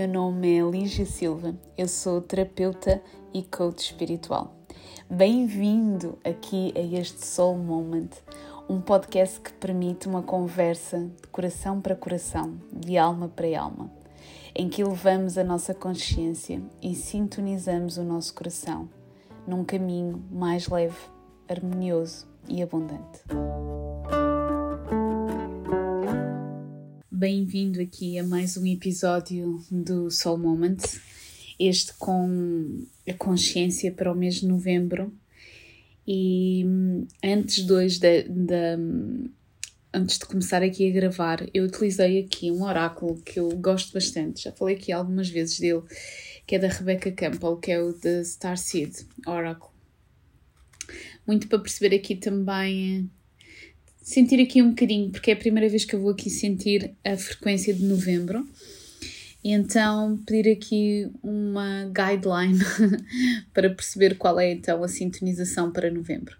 meu nome é Lígia Silva, eu sou terapeuta e coach espiritual. Bem-vindo aqui a este Soul Moment, um podcast que permite uma conversa de coração para coração, de alma para alma, em que elevamos a nossa consciência e sintonizamos o nosso coração num caminho mais leve, harmonioso e abundante. Bem-vindo aqui a mais um episódio do Soul Moment, este com a consciência para o mês de novembro. E hum, antes de hoje, de, de, antes de começar aqui a gravar, eu utilizei aqui um oráculo que eu gosto bastante, já falei aqui algumas vezes dele, que é da Rebecca Campbell, que é o The Star Seed Oracle. Muito para perceber aqui também sentir aqui um bocadinho, porque é a primeira vez que eu vou aqui sentir a frequência de novembro. Então pedir aqui uma guideline para perceber qual é então a sintonização para novembro.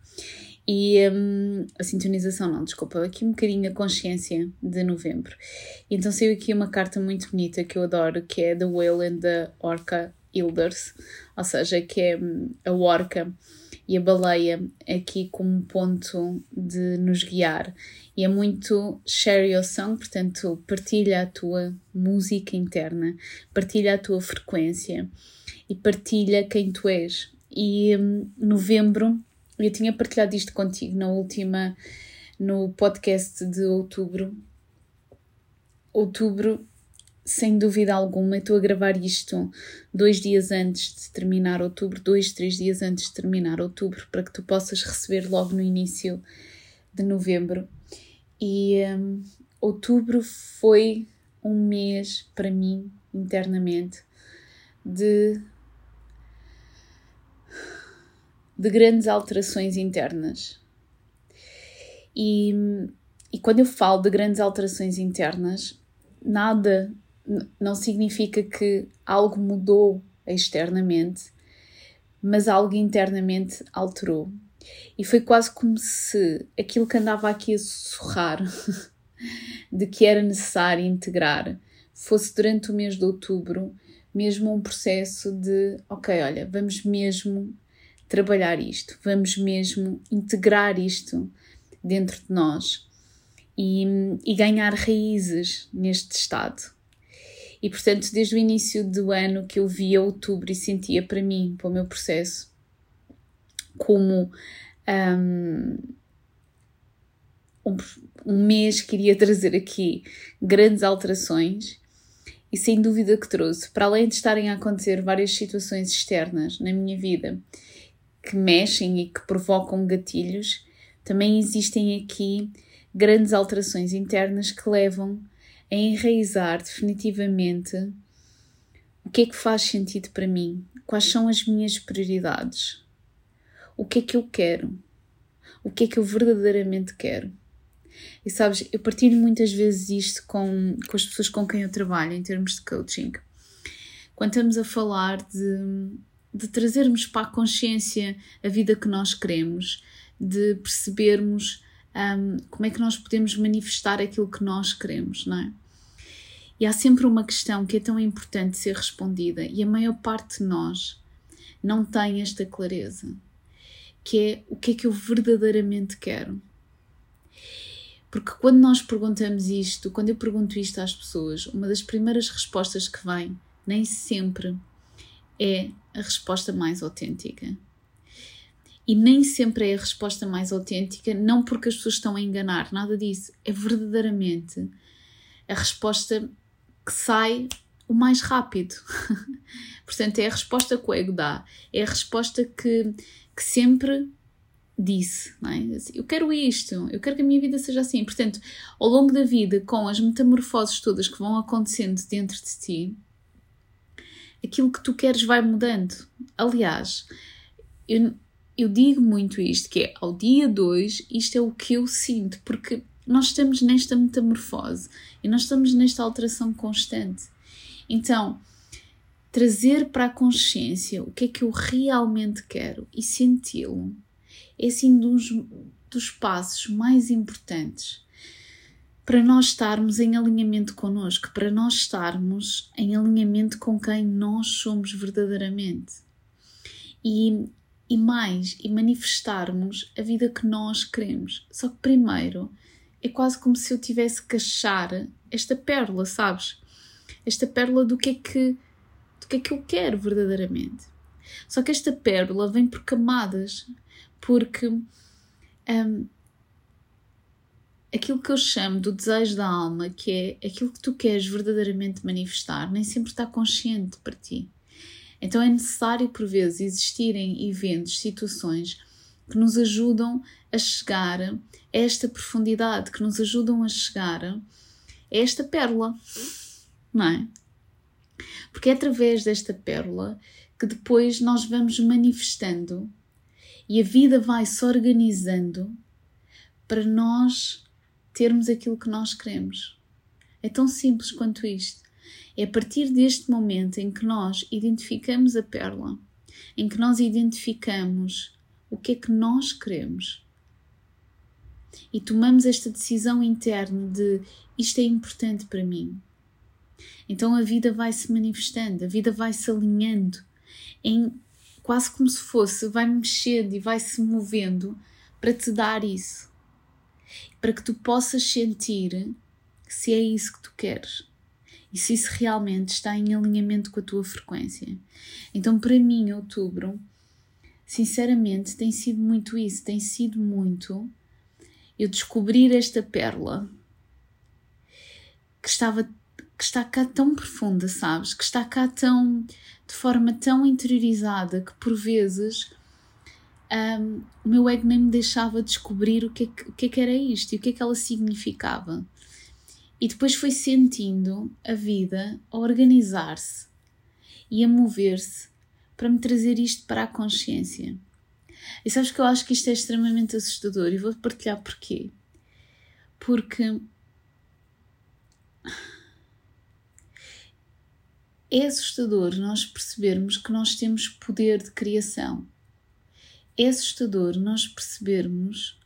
E um, a sintonização, não, desculpa, aqui um bocadinho a consciência de novembro. Então saiu aqui uma carta muito bonita que eu adoro, que é The Whale and the Orca Elders, ou seja, que é hum, a orca e a baleia aqui como ponto de nos guiar. E é muito share your song, portanto, partilha a tua música interna, partilha a tua frequência e partilha quem tu és. E um, novembro, eu tinha partilhado isto contigo na última, no podcast de outubro. Outubro sem dúvida alguma, estou a gravar isto dois dias antes de terminar outubro, dois, três dias antes de terminar outubro, para que tu possas receber logo no início de novembro. E um, outubro foi um mês para mim, internamente, de, de grandes alterações internas. E, e quando eu falo de grandes alterações internas, nada não significa que algo mudou externamente, mas algo internamente alterou. E foi quase como se aquilo que andava aqui a sussurrar de que era necessário integrar fosse durante o mês de outubro mesmo um processo de, ok, olha, vamos mesmo trabalhar isto, vamos mesmo integrar isto dentro de nós e, e ganhar raízes neste estado. E portanto, desde o início do ano que eu via outubro e sentia para mim, para o meu processo, como um, um, um mês que iria trazer aqui grandes alterações, e sem dúvida que trouxe, para além de estarem a acontecer várias situações externas na minha vida que mexem e que provocam gatilhos, também existem aqui grandes alterações internas que levam a enraizar definitivamente o que é que faz sentido para mim, quais são as minhas prioridades, o que é que eu quero, o que é que eu verdadeiramente quero. E sabes, eu partilho muitas vezes isto com, com as pessoas com quem eu trabalho em termos de coaching. Quando estamos a falar de, de trazermos para a consciência a vida que nós queremos, de percebermos um, como é que nós podemos manifestar aquilo que nós queremos, não é? E há sempre uma questão que é tão importante ser respondida e a maior parte de nós não tem esta clareza, que é o que é que eu verdadeiramente quero. Porque quando nós perguntamos isto, quando eu pergunto isto às pessoas, uma das primeiras respostas que vem, nem sempre é a resposta mais autêntica. E nem sempre é a resposta mais autêntica, não porque as pessoas estão a enganar, nada disso. É verdadeiramente a resposta que sai o mais rápido. Portanto, é a resposta que o ego dá, é a resposta que, que sempre disse, é? Assim, eu quero isto, eu quero que a minha vida seja assim. Portanto, ao longo da vida, com as metamorfoses todas que vão acontecendo dentro de ti, aquilo que tu queres vai mudando. Aliás, eu, eu digo muito isto, que é ao dia 2, isto é o que eu sinto, porque nós estamos nesta metamorfose e nós estamos nesta alteração constante. Então, trazer para a consciência o que é que eu realmente quero e senti-lo é assim dos, dos passos mais importantes para nós estarmos em alinhamento connosco, para nós estarmos em alinhamento com quem nós somos verdadeiramente. E, e mais, e manifestarmos a vida que nós queremos. Só que primeiro é quase como se eu tivesse que achar esta pérola, sabes? Esta pérola do que é que, do que, é que eu quero verdadeiramente. Só que esta pérola vem por camadas, porque um, aquilo que eu chamo do desejo da alma, que é aquilo que tu queres verdadeiramente manifestar, nem sempre está consciente para ti. Então é necessário, por vezes, existirem eventos, situações que nos ajudam a chegar a esta profundidade, que nos ajudam a chegar a esta pérola, não é? Porque é através desta pérola que depois nós vamos manifestando e a vida vai se organizando para nós termos aquilo que nós queremos. É tão simples quanto isto. É a partir deste momento em que nós identificamos a pérola, em que nós identificamos o que é que nós queremos e tomamos esta decisão interna de isto é importante para mim. Então a vida vai se manifestando, a vida vai se alinhando em quase como se fosse, vai mexendo e vai se movendo para te dar isso para que tu possas sentir se é isso que tu queres e se isso realmente está em alinhamento com a tua frequência. Então, para mim, outubro, sinceramente, tem sido muito isso, tem sido muito eu descobrir esta pérola que estava que está cá tão profunda, sabes? Que está cá tão de forma tão interiorizada que por vezes um, o meu ego nem me deixava descobrir o que, é que, o que, é que era isto e o que é que ela significava. E depois foi sentindo a vida a organizar-se e a mover-se para me trazer isto para a consciência. E sabes que eu acho que isto é extremamente assustador e vou partilhar porquê. Porque é assustador nós percebermos que nós temos poder de criação é assustador nós percebermos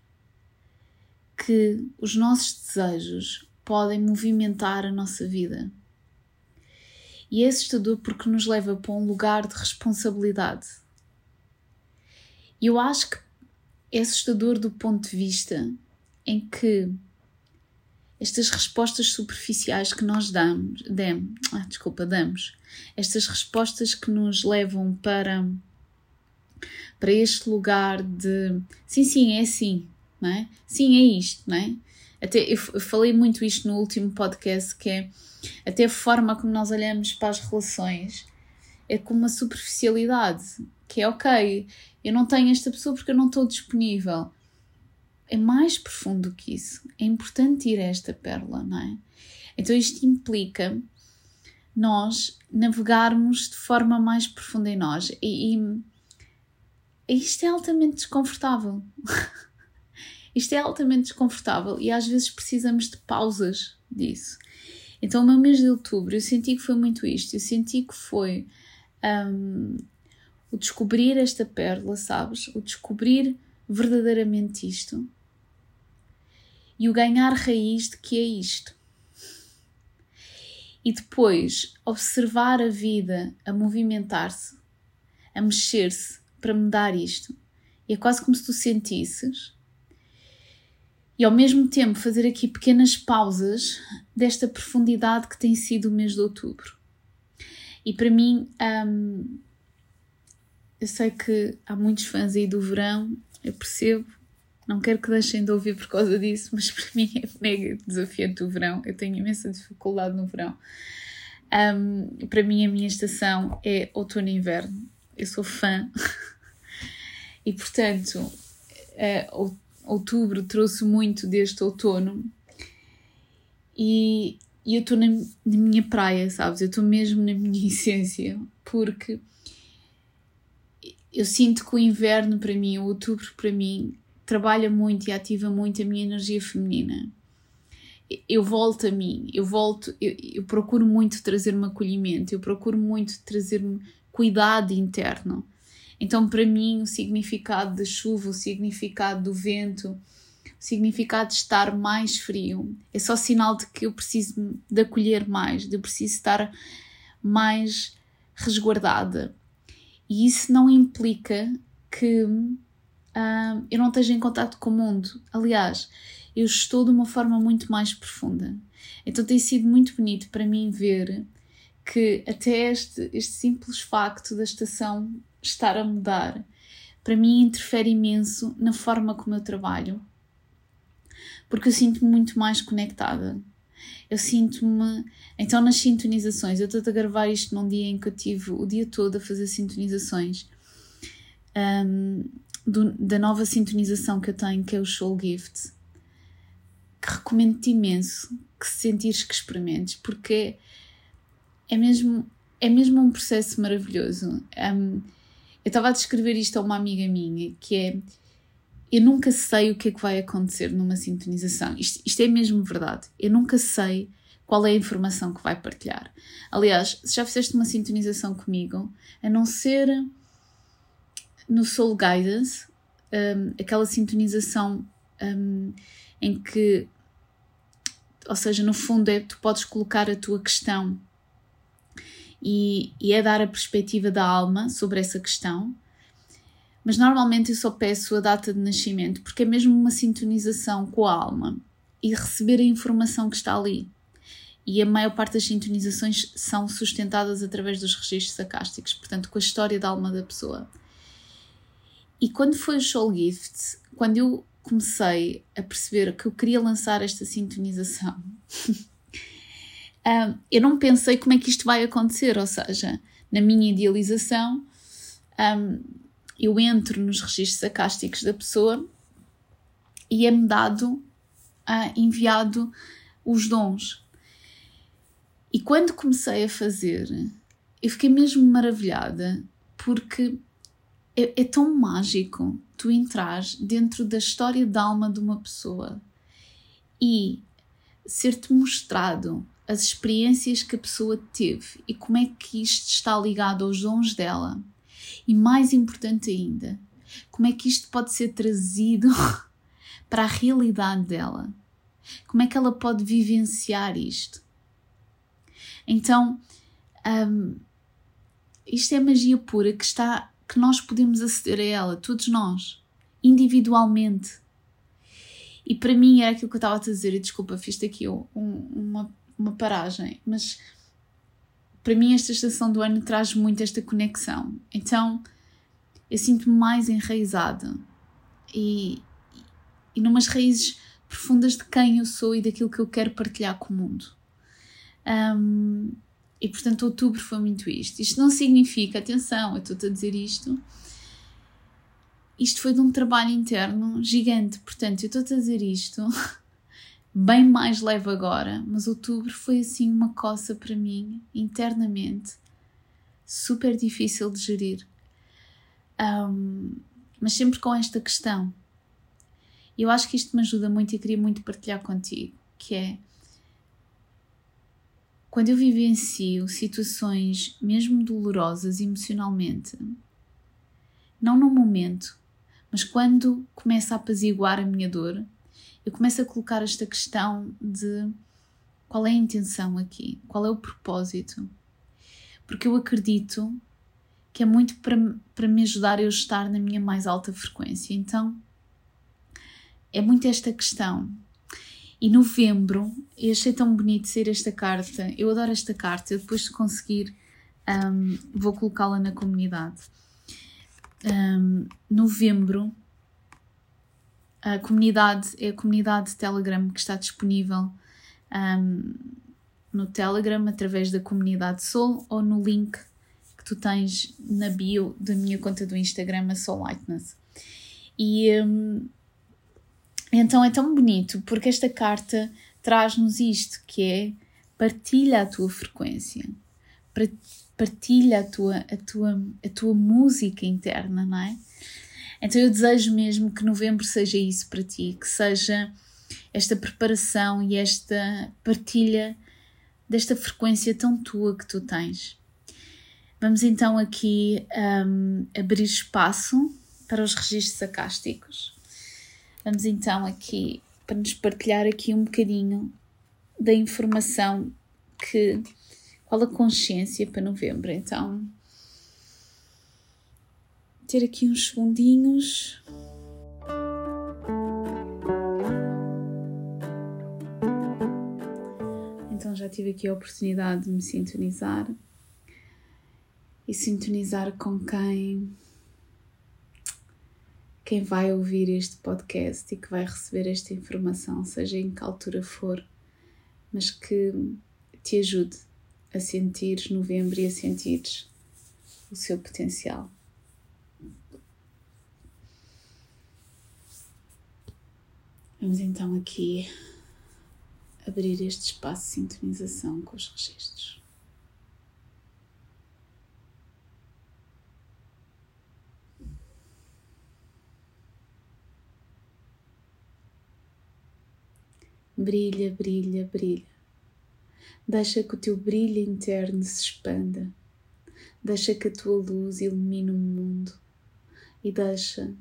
que os nossos desejos podem movimentar a nossa vida. E é assustador porque nos leva para um lugar de responsabilidade. Eu acho que é assustador do ponto de vista em que estas respostas superficiais que nós damos, dem, ah, desculpa, damos, estas respostas que nos levam para para este lugar de sim, sim, é assim, não é? Sim, é isto, não é? Até eu falei muito isto no último podcast, que é até a forma como nós olhamos para as relações é com uma superficialidade, que é ok, eu não tenho esta pessoa porque eu não estou disponível. É mais profundo que isso. É importante ir a esta pérola, não é? Então isto implica nós navegarmos de forma mais profunda em nós e, e isto é altamente desconfortável. isto é altamente desconfortável e às vezes precisamos de pausas disso. Então, o meu mês de outubro, eu senti que foi muito isto. Eu senti que foi um, o descobrir esta pérola, sabes? O descobrir verdadeiramente isto e o ganhar raiz de que é isto. E depois observar a vida a movimentar-se, a mexer-se, para me dar isto. E é quase como se tu sentisses. E ao mesmo tempo fazer aqui pequenas pausas desta profundidade que tem sido o mês de outubro. E para mim, hum, eu sei que há muitos fãs aí do verão, eu percebo, não quero que deixem de ouvir por causa disso, mas para mim é mega desafiante o verão. Eu tenho imensa dificuldade no verão. Um, para mim, a minha estação é outono e inverno. Eu sou fã E portanto, uh, outubro trouxe muito deste outono e, e eu estou na, na, minha praia, sabes? Eu estou mesmo na minha essência, porque eu sinto que o inverno para mim, o outubro para mim, trabalha muito e ativa muito a minha energia feminina. Eu volto a mim, eu volto, eu, eu procuro muito trazer-me acolhimento, eu procuro muito trazer-me cuidado interno. Então, para mim, o significado da chuva, o significado do vento, o significado de estar mais frio. É só sinal de que eu preciso de acolher mais, de eu preciso estar mais resguardada. E isso não implica que uh, eu não esteja em contato com o mundo. Aliás, eu estou de uma forma muito mais profunda. Então tem sido muito bonito para mim ver que até este, este simples facto da estação estar a mudar, para mim interfere imenso na forma como eu trabalho, porque eu sinto-me muito mais conectada. Eu sinto-me. Então, nas sintonizações, eu estou a gravar isto num dia em que eu tive o dia todo a fazer sintonizações um, do, da nova sintonização que eu tenho, que é o Soul Gift, que recomendo-te imenso que sentires que experimentes, porque é mesmo, é mesmo um processo maravilhoso. Um, eu estava a descrever isto a uma amiga minha, que é eu nunca sei o que é que vai acontecer numa sintonização. Isto, isto é mesmo verdade. Eu nunca sei qual é a informação que vai partilhar. Aliás, se já fizeste uma sintonização comigo, a não ser no Soul Guidance, um, aquela sintonização um, em que, ou seja, no fundo é tu podes colocar a tua questão e, e é dar a perspectiva da alma sobre essa questão. Mas normalmente eu só peço a data de nascimento porque é mesmo uma sintonização com a alma e receber a informação que está ali. E a maior parte das sintonizações são sustentadas através dos registros acásticos, portanto, com a história da alma da pessoa. E quando foi o Soul Gift, quando eu comecei a perceber que eu queria lançar esta sintonização, eu não pensei como é que isto vai acontecer, ou seja, na minha idealização, um, eu entro nos registros acásticos da pessoa e é-me dado, uh, enviado os dons. E quando comecei a fazer, eu fiquei mesmo maravilhada, porque é, é tão mágico tu entrar dentro da história da alma de uma pessoa e ser-te mostrado as experiências que a pessoa teve e como é que isto está ligado aos dons dela. E mais importante ainda, como é que isto pode ser trazido para a realidade dela. Como é que ela pode vivenciar isto? Então, um, isto é magia pura que está que nós podemos aceder a ela, todos nós, individualmente. E para mim era aquilo que eu estava a dizer, e desculpa, fiz aqui um, uma, uma paragem, mas para mim esta estação do ano traz muito esta conexão. Então eu sinto-me mais enraizada e, e numas raízes profundas de quem eu sou e daquilo que eu quero partilhar com o mundo. Um, e portanto, outubro foi muito isto. Isto não significa, atenção, eu estou-te a dizer isto. Isto foi de um trabalho interno gigante. Portanto, eu estou-te a dizer isto bem mais leve agora, mas outubro foi assim uma coça para mim, internamente, super difícil de gerir. Um, mas sempre com esta questão. Eu acho que isto me ajuda muito e queria muito partilhar contigo, que é quando eu vivencio situações mesmo dolorosas emocionalmente, não no momento, mas quando começa a apaziguar a minha dor, eu começo a colocar esta questão de qual é a intenção aqui, qual é o propósito, porque eu acredito que é muito para, para me ajudar eu estar na minha mais alta frequência. Então, é muito esta questão e novembro, eu achei tão bonito ser esta carta. Eu adoro esta carta. Eu depois, se conseguir, um, vou colocá-la na comunidade. Um, novembro, a comunidade é a comunidade de Telegram que está disponível um, no Telegram através da comunidade Soul ou no link que tu tens na bio da minha conta do Instagram, a Soul Lightness. E um, então é tão bonito porque esta carta traz-nos isto que é partilha a tua frequência, partilha a tua, a tua, a tua música interna, não é? Então eu desejo mesmo que novembro seja isso para ti, que seja esta preparação e esta partilha desta frequência tão tua que tu tens. Vamos então aqui um, abrir espaço para os registros acásticos. Vamos então aqui para nos partilhar aqui um bocadinho da informação que qual a consciência para novembro. Então, ter aqui uns segundinhos. Então já tive aqui a oportunidade de me sintonizar e sintonizar com quem quem vai ouvir este podcast e que vai receber esta informação, seja em que altura for, mas que te ajude a sentires novembro e a sentires o seu potencial. Vamos então aqui abrir este espaço de sintonização com os registros. Brilha, brilha, brilha. Deixa que o teu brilho interno se expanda. Deixa que a tua luz ilumine o mundo. E deixa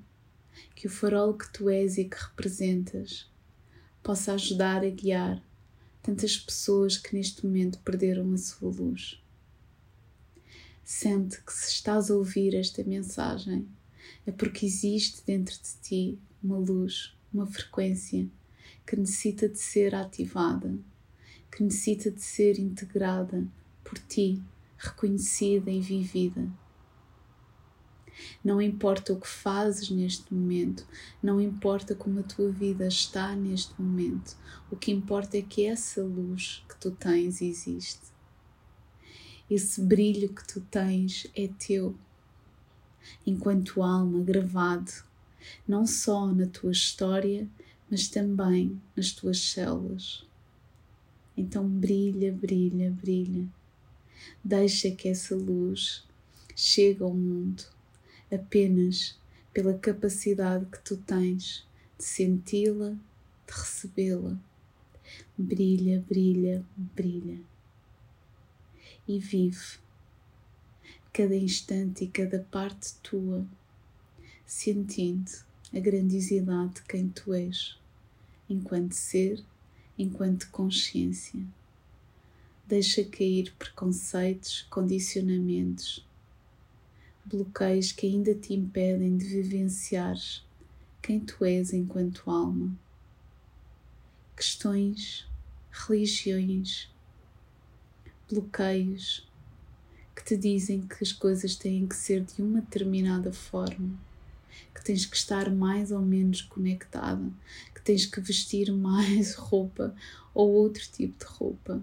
que o farol que tu és e que representas possa ajudar a guiar tantas pessoas que neste momento perderam a sua luz. Sente que se estás a ouvir esta mensagem é porque existe dentro de ti uma luz, uma frequência que necessita de ser ativada, que necessita de ser integrada por ti, reconhecida e vivida. Não importa o que fazes neste momento, não importa como a tua vida está neste momento, o que importa é que essa luz que tu tens existe. Esse brilho que tu tens é teu, enquanto alma gravado, não só na tua história, mas também nas tuas células. Então brilha, brilha, brilha. Deixa que essa luz chegue ao mundo apenas pela capacidade que tu tens de senti-la, de recebê-la. Brilha, brilha, brilha. E vive cada instante e cada parte tua, sentindo a grandiosidade de quem tu és enquanto ser, enquanto consciência. Deixa cair preconceitos, condicionamentos, bloqueios que ainda te impedem de vivenciar quem tu és enquanto alma. Questões, religiões, bloqueios que te dizem que as coisas têm que ser de uma determinada forma que tens que estar mais ou menos conectada, que tens que vestir mais roupa ou outro tipo de roupa.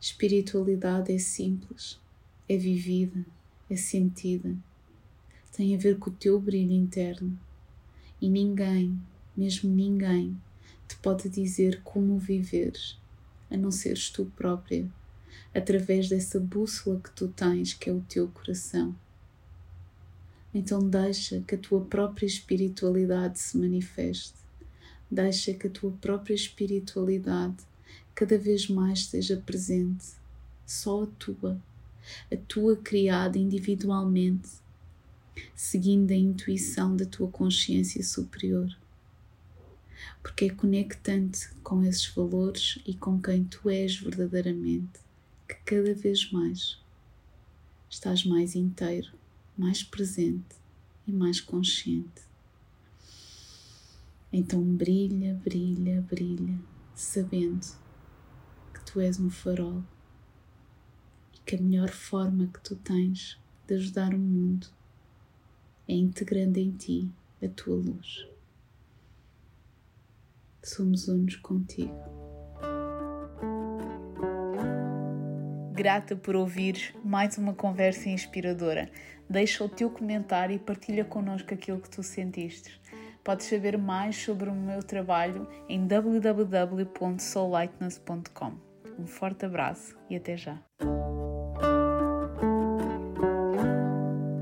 Espiritualidade é simples, é vivida, é sentida, tem a ver com o teu brilho interno e ninguém, mesmo ninguém, te pode dizer como viveres, a não seres tu própria, através dessa bússola que tu tens, que é o teu coração. Então deixa que a tua própria espiritualidade se manifeste. Deixa que a tua própria espiritualidade cada vez mais esteja presente. Só a tua, a tua criada individualmente, seguindo a intuição da tua consciência superior. Porque é conectante com esses valores e com quem tu és verdadeiramente que cada vez mais estás mais inteiro mais presente e mais consciente. Então brilha, brilha, brilha, sabendo que tu és um farol que a melhor forma que tu tens de ajudar o mundo é integrando em ti a tua luz. Somos unos contigo. Grata por ouvir mais uma conversa inspiradora deixa o teu comentário e partilha connosco aquilo que tu sentiste. Podes saber mais sobre o meu trabalho em www.soullightness.com. Um forte abraço e até já!